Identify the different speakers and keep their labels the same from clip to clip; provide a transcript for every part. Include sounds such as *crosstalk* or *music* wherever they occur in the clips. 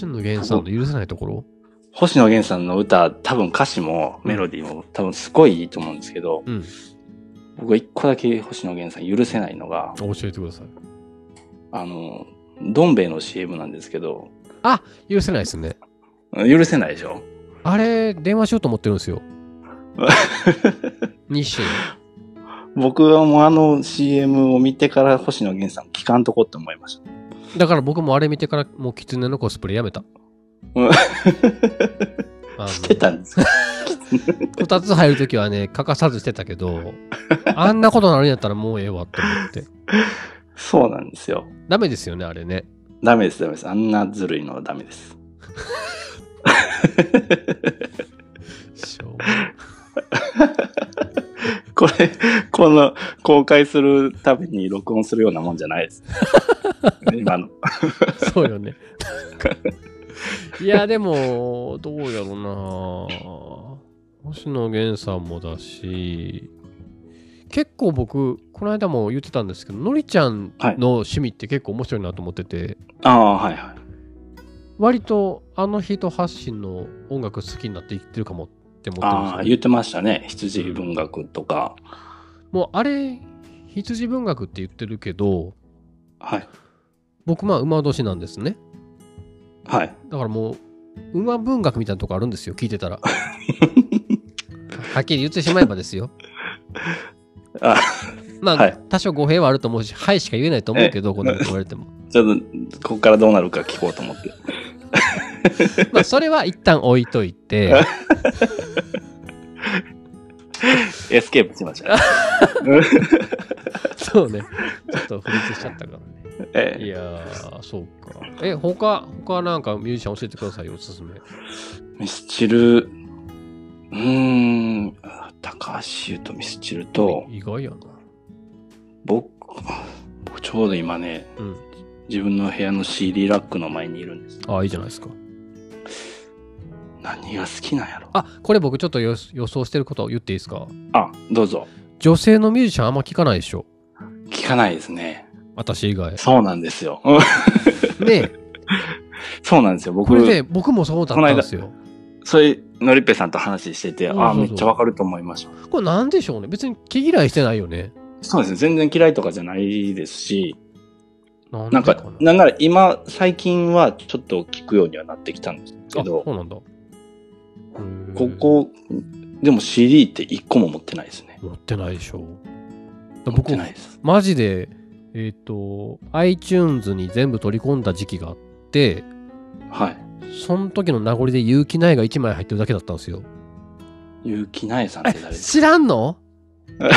Speaker 1: 星野源さんの許せないところ？
Speaker 2: 星野源さんの歌、多分歌詞もメロディーも多分すごいいいと思うんですけど、
Speaker 1: うん。
Speaker 2: 僕は一個だけ星野源さん許せないのが、
Speaker 1: 教えてください。
Speaker 2: あの、どん兵衛の CM なんですけど、
Speaker 1: 許せないですね。
Speaker 2: 許せないでしょ？
Speaker 1: あれ、電話しようと思ってるんですよ。*laughs* 日清。
Speaker 2: 僕はもうあの CM を見てから星野源さん聞かんとこって思いました。
Speaker 1: だから僕もあれ見てからもう狐のコスプレやめた。
Speaker 2: うん
Speaker 1: あの
Speaker 2: してたんですか？
Speaker 1: 二つ入るときはね、欠かさずしてたけど、あんなことなるんやったらもうええわって思って。
Speaker 2: そうなんですよ。
Speaker 1: ダメですよね、あれね。
Speaker 2: ダメです、ダメです。あんなずるいのはダメです。*laughs*
Speaker 1: しょう
Speaker 2: これ、この公開するたびに録音するようなもんじゃないです。*laughs* 今の。
Speaker 1: そうよね。*laughs* いや、でも、どうやろうな星野源さんもだし、結構僕、この間も言ってたんですけど、のりちゃんの趣味って結構面白いなと思ってて、
Speaker 2: ああ、はいはい。
Speaker 1: 割とあの人発信の音楽好きになっていってるかもって思ってるんです
Speaker 2: ああ、
Speaker 1: よね
Speaker 2: 言ってましたね。羊文学とか。
Speaker 1: もうあれ、羊文学って言ってるけど、
Speaker 2: はい。
Speaker 1: 僕まあ馬年なんですね。
Speaker 2: はい。
Speaker 1: だからもう、馬文学みたいなとこあるんですよ、聞いてたら。*laughs* はっきり言ってしまえばですよ。
Speaker 2: あ
Speaker 1: まあ、
Speaker 2: はい
Speaker 1: 多少語弊はあると思うし、はいしか言えないと思うけど、こんなこと言われても。*laughs*
Speaker 2: ちょっと、ここからどうなるか聞こうと思って。*laughs*
Speaker 1: まあ、それは一旦置いといて、*laughs*
Speaker 2: エスケープしました、ね。*laughs*
Speaker 1: そうね、ちょっと不立しちゃったからね。
Speaker 2: ええ
Speaker 1: いやー、そうか。え、他、他なんかミュージシャン教えてくださいよ、おすすめ。
Speaker 2: ミスチル、うーん、高橋優とミスチルと、
Speaker 1: 意外やな。
Speaker 2: 僕、僕ちょうど今ね、
Speaker 1: うん。
Speaker 2: 自分の部屋の CD ラックの前にいるんです。
Speaker 1: ああ、いいじゃないですか。
Speaker 2: 何が好きなんやろ？
Speaker 1: あ、これ僕ちょっと予予想してることを言っていいですか？
Speaker 2: あ、どうぞ。
Speaker 1: 女性のミュージシャンあんま聞かないでしょ。
Speaker 2: 聞かないですね。
Speaker 1: 私以外。
Speaker 2: そうなんですよ。*laughs*
Speaker 1: ね
Speaker 2: そうなんですよ。僕
Speaker 1: こ、れで僕もそうだったんですよ。
Speaker 2: それ、のりっぺさんと話してて、
Speaker 1: そうそうそう
Speaker 2: あ、めっちゃわかると思いました。
Speaker 1: これなんでしょうね？別に気嫌いしてないよね。
Speaker 2: そうですね。全然嫌いとかじゃないですし、
Speaker 1: なん
Speaker 2: か、な？んなら今、最近はちょっと聞くようにはなってきたんですけ
Speaker 1: あ、
Speaker 2: ど
Speaker 1: そ、うなんだ。
Speaker 2: ここ、でも CD って一個も持ってないですね。
Speaker 1: 持ってないでしょ。
Speaker 2: 持っ
Speaker 1: 僕
Speaker 2: て、ないです。
Speaker 1: マジで、えっ、と、iTunes に全部取り込んだ時期があって、
Speaker 2: はい。
Speaker 1: その時の名残で結城苗が1枚入ってるだけだったんですよ。
Speaker 2: 結城苗さんって誰
Speaker 1: え、
Speaker 2: です
Speaker 1: 知らんの？
Speaker 2: か *laughs*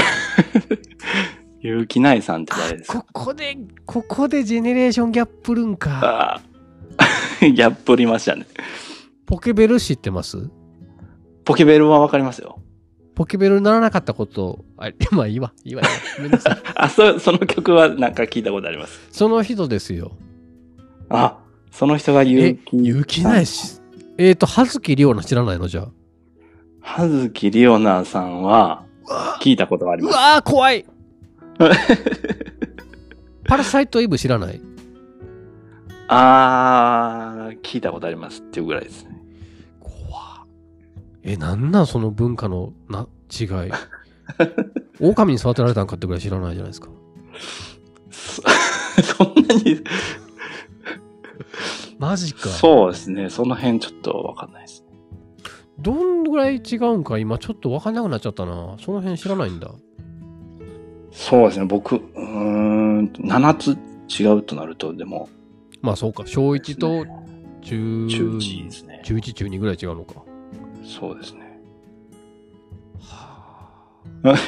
Speaker 2: 結城苗さんって誰ですか？
Speaker 1: ここで、ここでジェネレーションギャップるんか。*laughs*
Speaker 2: ギャップりましたね。
Speaker 1: ポケベル知ってます？
Speaker 2: ポケベルはわかりますよ。
Speaker 1: ポケベルにならなかったこと、あ、まあいいわ、いいわ、いいわごめんなさい。*laughs*
Speaker 2: あ、そ、その曲はなんか聞いたことあります。
Speaker 1: その人ですよ。
Speaker 2: あ、その人が
Speaker 1: え
Speaker 2: 結、城。
Speaker 1: 勇気ない。し。えっ、と、葉月りょうな知らないの？じゃあ。
Speaker 2: 葉月里央奈さんは聞いたことがあります。
Speaker 1: うわー、怖い *laughs* パラサイトイブ知らない？
Speaker 2: あー、聞いたことありますっていうぐらいですね。
Speaker 1: 怖え、なんなんその文化のな違い？*laughs* 狼に育てられたんかってぐらい知らないじゃないですか。
Speaker 2: そ *laughs* そんなに、
Speaker 1: マジか。
Speaker 2: そうですね。その辺ちょっとわかんないです。
Speaker 1: どんぐらい違うんか？今ちょっとわかんなくなっちゃったな。その辺知らないんだ。
Speaker 2: そうですね。僕、うーん、7つ違うとなると、でも、
Speaker 1: まあそうか。小1と中
Speaker 2: 中1ですね。
Speaker 1: 中1、中2ぐらい違うのか。
Speaker 2: そうですね。*laughs*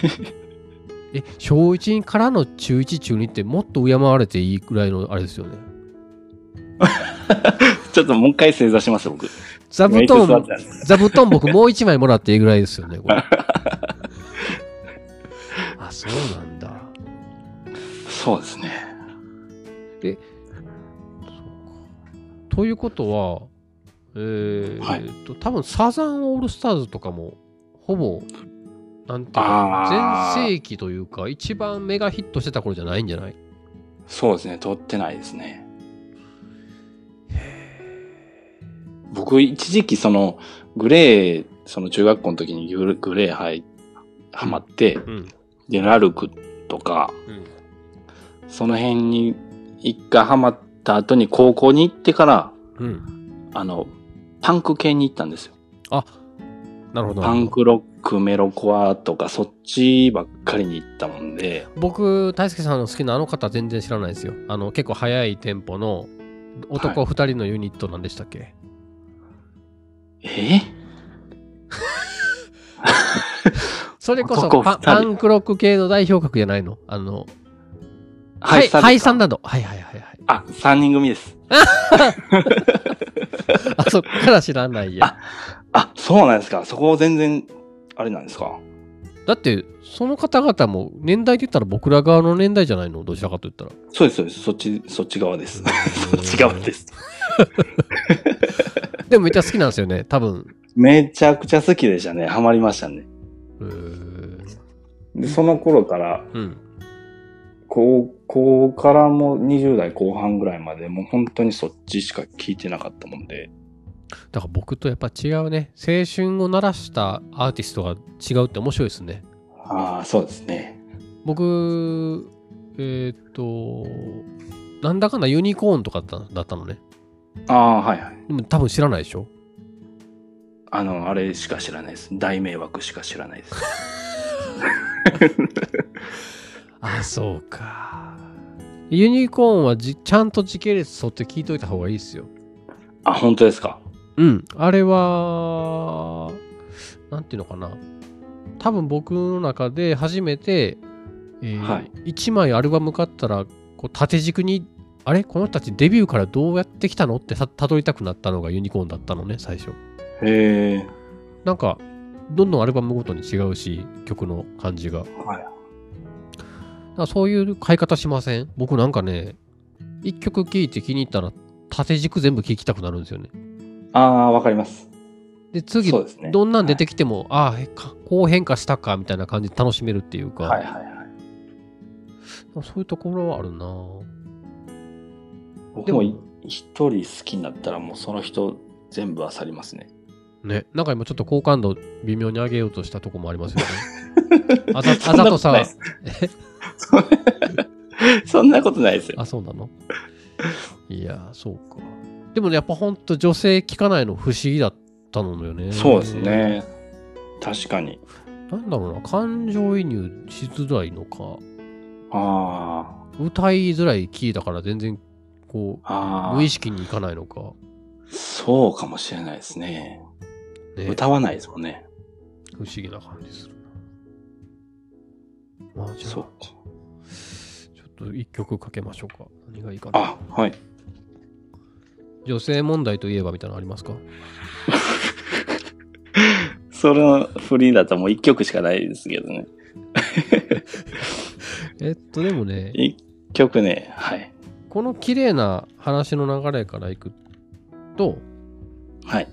Speaker 1: え、小1からの中1、中2ってもっと敬われていいぐらいのあれですよね。*laughs*
Speaker 2: ちょっともう一回正座します、僕。
Speaker 1: 座布団座布団僕もう1枚もらっていいぐらいですよね。これ *laughs* あ、そうなんだ。
Speaker 2: そうですね。
Speaker 1: そうか。ということは、えー
Speaker 2: はい
Speaker 1: と、多分サザンオールスターズとかも、ほぼ、なんていう
Speaker 2: あ
Speaker 1: か、
Speaker 2: ー
Speaker 1: 全盛期というか、一番メガヒットしてた頃じゃないんじゃない？
Speaker 2: そうですね。撮ってないですね。僕一時期そのグレー、その中学校の時にグレグレーはい、ハマって、
Speaker 1: うん。
Speaker 2: で、ラルクとか、
Speaker 1: うん。
Speaker 2: その辺に一回ハマった後に高校に行ってから、
Speaker 1: うん。
Speaker 2: あの、パンク系に行ったんですよ。
Speaker 1: なるほど。
Speaker 2: パンクロック、メロコアとか、そっちばっかりに行ったもんで、
Speaker 1: 僕、大輔さんの好きなあの方全然知らないですよ。あの、結構速いテンポの男
Speaker 2: は
Speaker 1: 2人のユニットなんでしたっけ、
Speaker 2: え？*laughs*
Speaker 1: それこそ
Speaker 2: 男
Speaker 1: パンクロック系の代表格じゃないの？あの、
Speaker 2: ハ
Speaker 1: はい、ハイサン
Speaker 2: だ。
Speaker 1: ダード。はいはいはいはい。
Speaker 2: あ、三人組です。*laughs*
Speaker 1: あ、そっから知らないや。
Speaker 2: あ、そうなんですか。そこ全然、あれなんですか。
Speaker 1: だって、その方々も年代で言ったら僕ら側の年代じゃないの？どちらかと言ったら。
Speaker 2: そうです、そうです。そっち、そっち側です。そっち側です。*laughs*
Speaker 1: でもめっちゃ好きなんですよね、多分。
Speaker 2: めちゃくちゃ好きでしたね。ハマりましたね。で、その頃から、
Speaker 1: うん。
Speaker 2: 高校からも20代後半ぐらいまで、もう本当にそっちしか聞いてなかったもんで。
Speaker 1: だから僕とやっぱ違うね。青春を鳴らしたアーティストが違うって面白いですね。
Speaker 2: ああ、そうですね。
Speaker 1: 僕、えーっと、なんだかんだユニコーンとかだっただったのね。
Speaker 2: ああ、はいはい。
Speaker 1: でも多分知らないでしょ？
Speaker 2: あの、あれしか知らないです。大迷惑しか知らないです。*laughs*
Speaker 1: あ、そうか。ユニコーンはじちゃんと時系列沿って聞いといた方がいいですよ。
Speaker 2: あ、本当ですか？
Speaker 1: うん。あれは、なんていうのかな。多分僕の中で初めて、えー
Speaker 2: はい
Speaker 1: 1枚アルバム買ったら、こう縦軸に、あれ？この人たちデビューからどうやってきたの？ってたたどりたくなったのがユニコーンだったのね、最初。
Speaker 2: へえ。
Speaker 1: なんか、どんどんアルバムごとに違うし、曲の感じが。
Speaker 2: はい。
Speaker 1: らそういう買い方しません？僕なんかね、一曲聴いて気に入ったら、縦軸全部聴きたくなるんですよね。
Speaker 2: ああ、わかります。
Speaker 1: で、次、
Speaker 2: ね。
Speaker 1: どんなん出てきても、ああ、へかこう変化したかみたいな感じで楽しめるっていうか、
Speaker 2: はいはいはい。
Speaker 1: そういうところはあるな
Speaker 2: 僕もい一人好きになったらもうその人全部漁りますね。
Speaker 1: ね、なんか今ちょっと好感度微妙に上げようとしたとこもありますよね。*laughs* あざあざとさ *laughs* *laughs*
Speaker 2: そんなことないですよ。
Speaker 1: あ、そうなの？いや、そうか。でもね、やっぱほんと女性聞かないの不思議だったのよね。
Speaker 2: そうです。ね。確かに。
Speaker 1: なんだろうな、感情移入しづらいのか、
Speaker 2: あ
Speaker 1: 歌いづらいキーだから全然、こ
Speaker 2: あ。あ
Speaker 1: う、
Speaker 2: あ
Speaker 1: 無意。識にいかないのか。
Speaker 2: そうかもしれないですね。
Speaker 1: ね、
Speaker 2: 歌わないですもんね。
Speaker 1: 不思議な感じするな。まあ、じゃあ、ちょ
Speaker 2: そうか。
Speaker 1: っと一曲かけましょうか。何がいいかな。
Speaker 2: あ、はい。
Speaker 1: 女性問題といえばみたいなのありますか？*laughs*
Speaker 2: それのフリーだともう一曲しかないですけどね。*laughs*
Speaker 1: えっと、でもね、
Speaker 2: 一曲ね、はい。
Speaker 1: この綺麗な話の流れからいくと、
Speaker 2: はい。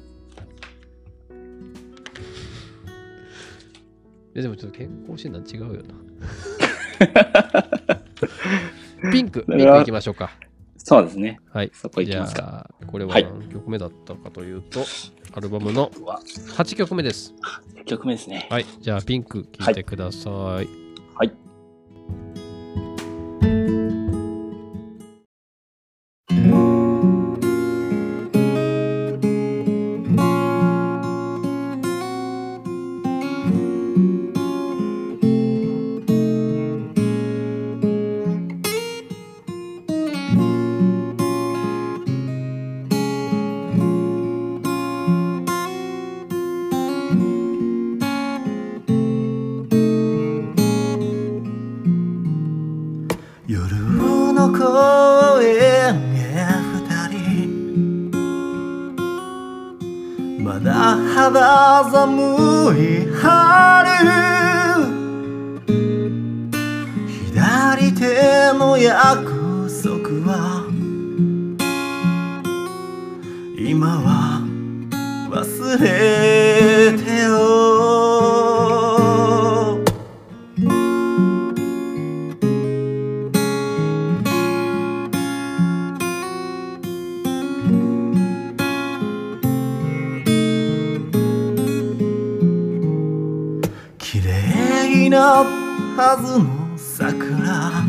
Speaker 1: えでもちょっと健康診断違うよな。ピンク、ピンクいきましょうか。
Speaker 2: そうですね。
Speaker 1: はい。
Speaker 2: そこ行
Speaker 1: じゃ
Speaker 2: きますか。
Speaker 1: あ、これは
Speaker 2: はい
Speaker 1: 何曲目だったかというと、アルバムの
Speaker 2: うわ
Speaker 1: 8曲目です。
Speaker 2: 一曲目ですね。
Speaker 1: はい。じゃあ、ピンク聴いてください。
Speaker 2: はい。
Speaker 3: 夜だ肌はずの桜。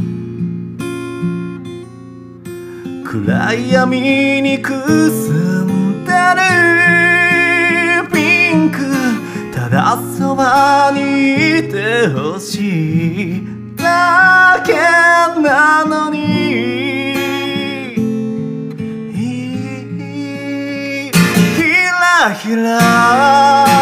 Speaker 3: 暗闇にくすんでるピンク。ただそばにいてほしいだけなのに。ひらひら。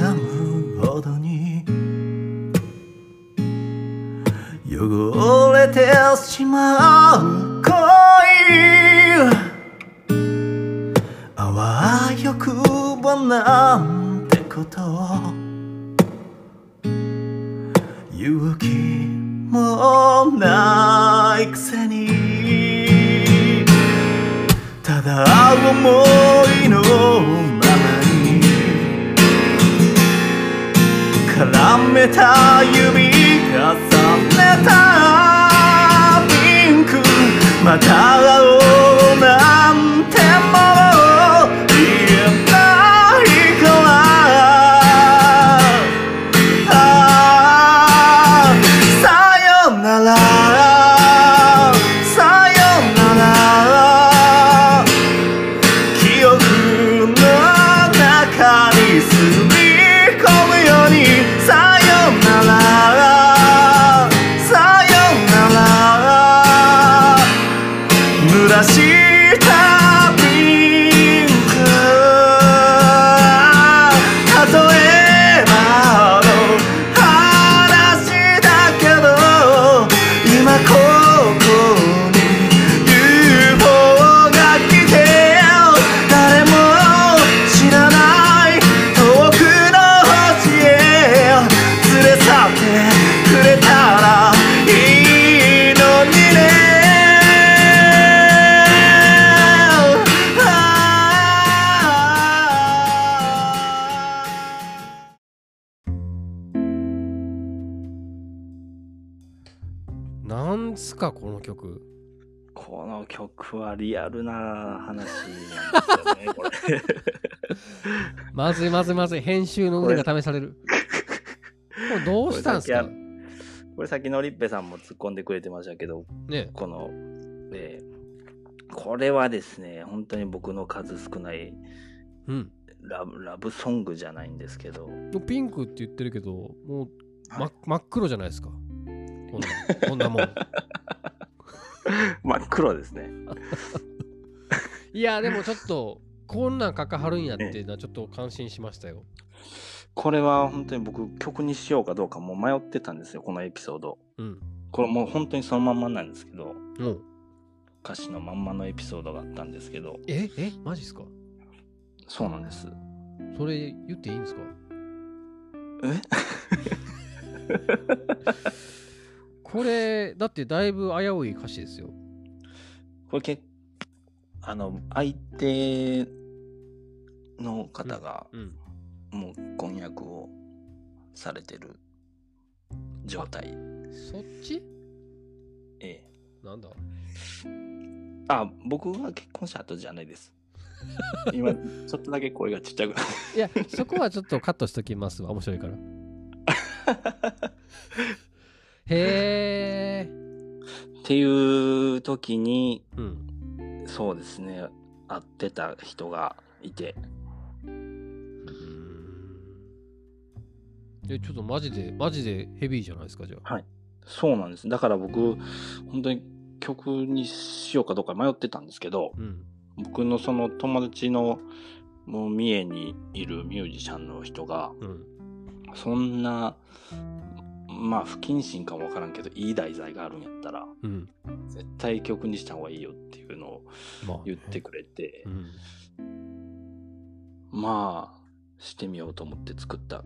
Speaker 3: らむほどに汚れてしまう恋あわよくばなんてこと勇気もないくせにただ思いの絡めた指重ねたピンクまたこの
Speaker 1: 曲
Speaker 2: はリアルな話なんですよね、これ。*laughs*
Speaker 1: まずいまずいまずい編集の腕が試される。これどうしたんすか？
Speaker 2: これさっきのりっぺさんも突っ込んでくれてましたけど、
Speaker 1: ね。
Speaker 2: この、えーこれはですね、本当に僕の数少ない
Speaker 1: うん。
Speaker 2: ラブラブソングじゃないんですけど、
Speaker 1: ピンクって言ってるけどもう、ま
Speaker 2: はい。
Speaker 1: 真っ黒じゃないですか。こんなこんなもん *laughs* *laughs*
Speaker 2: 真っ黒ですね。*laughs*
Speaker 1: いやでもちょっとこんなんかかはるんやっていうのはちょっと感心しましたよ。
Speaker 2: これは本当に僕曲にしようかどうかもう迷ってたんですよ、このエピソード。
Speaker 1: うん。
Speaker 2: これもう本当にそのまんまなんですけど、
Speaker 1: もう
Speaker 2: 歌詞のまんまのエピソードがあったんですけど、
Speaker 1: ええマジっすか？
Speaker 2: そうなんです。
Speaker 1: それ言っていいんですか？
Speaker 2: え？*laughs*
Speaker 1: これだってだいぶ危うい歌詞ですよ。
Speaker 2: これけあの、相手の方が
Speaker 1: うん。
Speaker 2: もう婚約をされてる状態。
Speaker 1: そっち？
Speaker 2: ええ。
Speaker 1: なんだ？
Speaker 2: あ、僕が結婚した後じゃないです。*laughs* 今、ちょっとだけ声がちっちゃく。
Speaker 1: いやそこはちょっとカットしときますわ。面白いから *laughs* へえ
Speaker 2: ていう時に、
Speaker 1: うん。
Speaker 2: そうですね、会ってた人がいて、
Speaker 1: えちょっとマジでマジでヘビーじゃないですかじゃあ。
Speaker 2: そうなんです。だから僕、本当に曲にしようかどうか迷ってたんですけど、
Speaker 1: うん。
Speaker 2: 僕のその友達のもう三重にいるミュージシャンの人が、
Speaker 1: うん。
Speaker 2: そんな、まあ不謹慎かもわからんけど、いい題材があるんやったら、
Speaker 1: うん
Speaker 2: 絶対曲にした方がいいよっていうのを
Speaker 1: まあね
Speaker 2: 言ってくれて
Speaker 1: う、ん
Speaker 2: まあ、してみようと思って作った。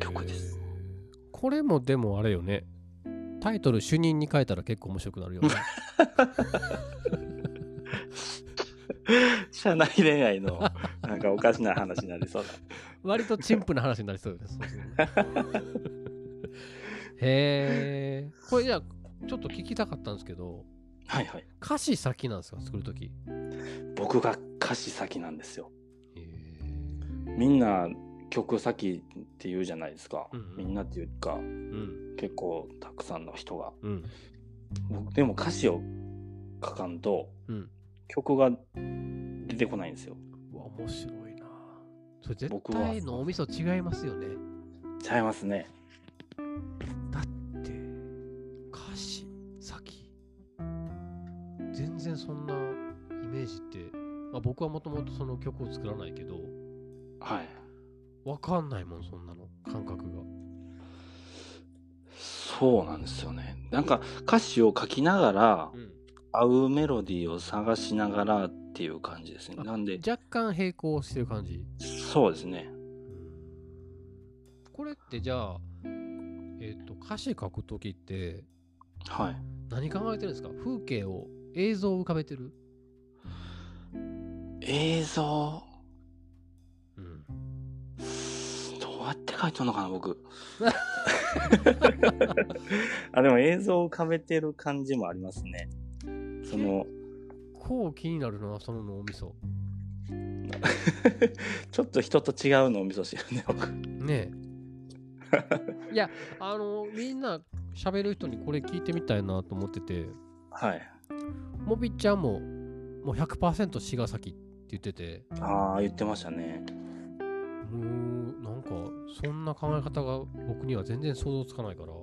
Speaker 2: 曲です
Speaker 1: これもでもあれよね。タイトル主任に変えたら結構面白くなるよね。*laughs*
Speaker 2: 社内恋愛の、なんかおかしな話になりそうだ。*laughs*
Speaker 1: 割と陳腐な話になりそうです。へえ。これじゃあ、ちょっと聞きたかったんですけど、
Speaker 2: はいはい。
Speaker 1: 歌詞先なんですか作るとき。
Speaker 2: 僕が歌詞先なんですよ。みんな曲先って言うじゃないですか。
Speaker 1: うんうん
Speaker 2: みんなっていうか、
Speaker 1: うん。
Speaker 2: 結構たくさんの人が。
Speaker 1: うん。
Speaker 2: 僕でも歌詞を書かんと
Speaker 1: うん。
Speaker 2: 曲が出てこないんですよ。
Speaker 1: うわ、面白いな。それ絶対脳みそ違いますよね。
Speaker 2: ちゃいますね。
Speaker 1: 然そんなイメージって、まあ、僕はもともとその曲を作らないけど、
Speaker 2: はい。
Speaker 1: わかんないもん、そんなの。感覚が。
Speaker 2: そうなんですよね。なんか歌詞を書きながら
Speaker 1: う、ん。
Speaker 2: 合うメロディーを探しながらっていう感じですね。
Speaker 1: あ
Speaker 2: なんで、
Speaker 1: 若干並行してる感じ？
Speaker 2: そうですね。
Speaker 1: これってじゃあ、えっ、と、歌詞書くときって
Speaker 2: はい。
Speaker 1: 何考えてるんですか？風景を、映像を浮かべてる？
Speaker 2: 映像、
Speaker 1: うん。
Speaker 2: どうやって書いてんのかな、僕。*laughs* あ、でも映像を浮かべてる感じもありますね。その、
Speaker 1: こう気になるな、その脳みそ。*laughs*
Speaker 2: ちょっと人と違うのを味噌汁ね、僕。
Speaker 1: ねえ。*laughs* いや、あの、みんな喋る人にこれ聞いてみたいなと思ってて、
Speaker 2: はい。
Speaker 1: もびちゃんももう100%茅ヶ崎って言ってて、
Speaker 2: ああ、言ってましたね。
Speaker 1: もうなんかそんな考え方が僕には全然想像つかないから、い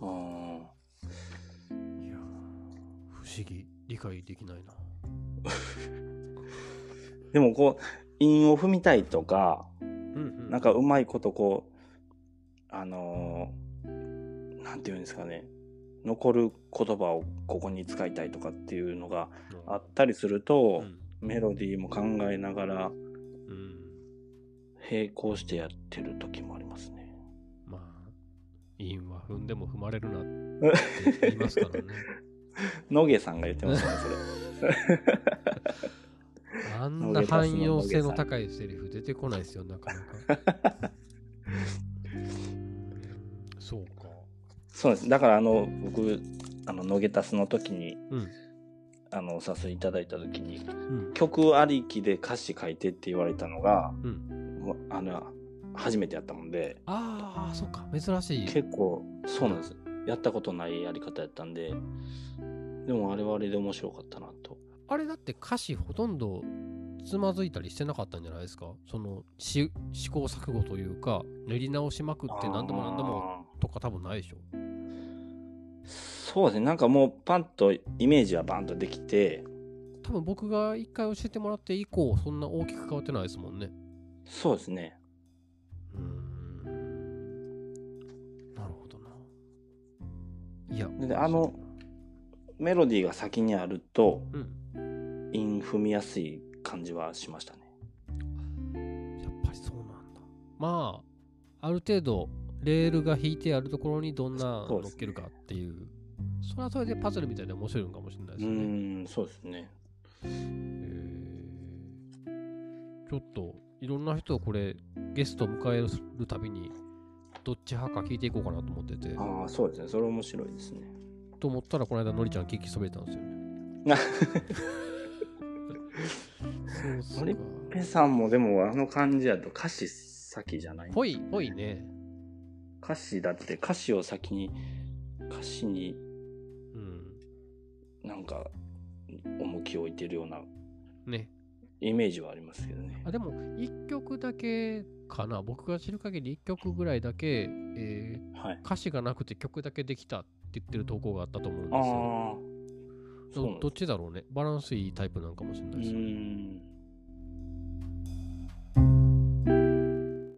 Speaker 2: あー
Speaker 1: やー不思議、理解できないな。*laughs*
Speaker 2: でもこう、韻を踏みたいとか、
Speaker 1: うんうん。
Speaker 2: なんかうまいことこう、あのーなんていうんですかね。残る言葉をここに使いたいとかっていうのがあったりすると
Speaker 1: う、ん。
Speaker 2: メロディーも考えながら
Speaker 1: うん。
Speaker 2: 並行してやってる時もありますね。
Speaker 1: まあ、韻は踏んでも踏まれるなって *laughs* 言いますからね。
Speaker 2: 野毛さんが言ってましたね、それ。*laughs*
Speaker 1: あんな汎用性の高いセリフ出てこないですよ、なかなか。*laughs* そうか。
Speaker 2: そうです。だからあの、僕、あの、野毛タスの時に、
Speaker 1: うん。
Speaker 2: あの、お誘いいただいた時に、
Speaker 1: うん。
Speaker 2: 曲ありきで歌詞書いてって言われたのが、
Speaker 1: うん。
Speaker 2: あの、初めてやったもんで、
Speaker 1: ああ、そっか。珍しい。
Speaker 2: 結構、そうなんです。やったことないやり方やったんで、でもあれはあれで面白かったなと。
Speaker 1: あれだって歌詞ほとんどつまずいたりしてなかったんじゃないですか？そのし試行錯誤というか練り直しまくって何度も何度も
Speaker 2: あ
Speaker 1: とか多分ないでしょ
Speaker 2: ーそうですね。なんかもうパンとイメージはバンとできて、
Speaker 1: 多分僕が一回教えてもらって以降そんな大きく変わってないですもんね。
Speaker 2: そうですね。
Speaker 1: うーん。なるほどな。いや。
Speaker 2: であのメロディーが先にあると、
Speaker 1: うん。
Speaker 2: 韻踏みやすい感じはしましたね。
Speaker 1: やっぱりそうなんだ。まあある程度レールが引いてあるところにどんな乗っけるかっていう。それはそれでパズルみたいで面白いのかもしれないうですよね
Speaker 2: ーん、そうですね。
Speaker 1: えー。ちょっといろんな人をこれゲストを迎えるたびにどっち派か聞いていこうかなと思ってて。
Speaker 2: ああ、そうですね。それ面白いですね。
Speaker 1: と思ったらこの間のりちゃん聞きそびれたんですよね。*laughs* そうそう
Speaker 2: のりペさんもでもあの感じだと歌詞先じゃない
Speaker 1: ぽいぽいね
Speaker 2: 歌詞だって歌詞を先に、歌詞に
Speaker 1: うん。
Speaker 2: なんか重きを置いてるような
Speaker 1: ね。
Speaker 2: イメージはありますけどね。
Speaker 1: あでも1曲だけかな。僕が知る限り1曲ぐらいだけ、えー
Speaker 2: はい。
Speaker 1: 歌詞がなくて曲だけできたって言ってる投稿があったと思うんですよ。どどっちだろうね。バランスいいタイプなんかもしれな
Speaker 2: う
Speaker 1: いですよね。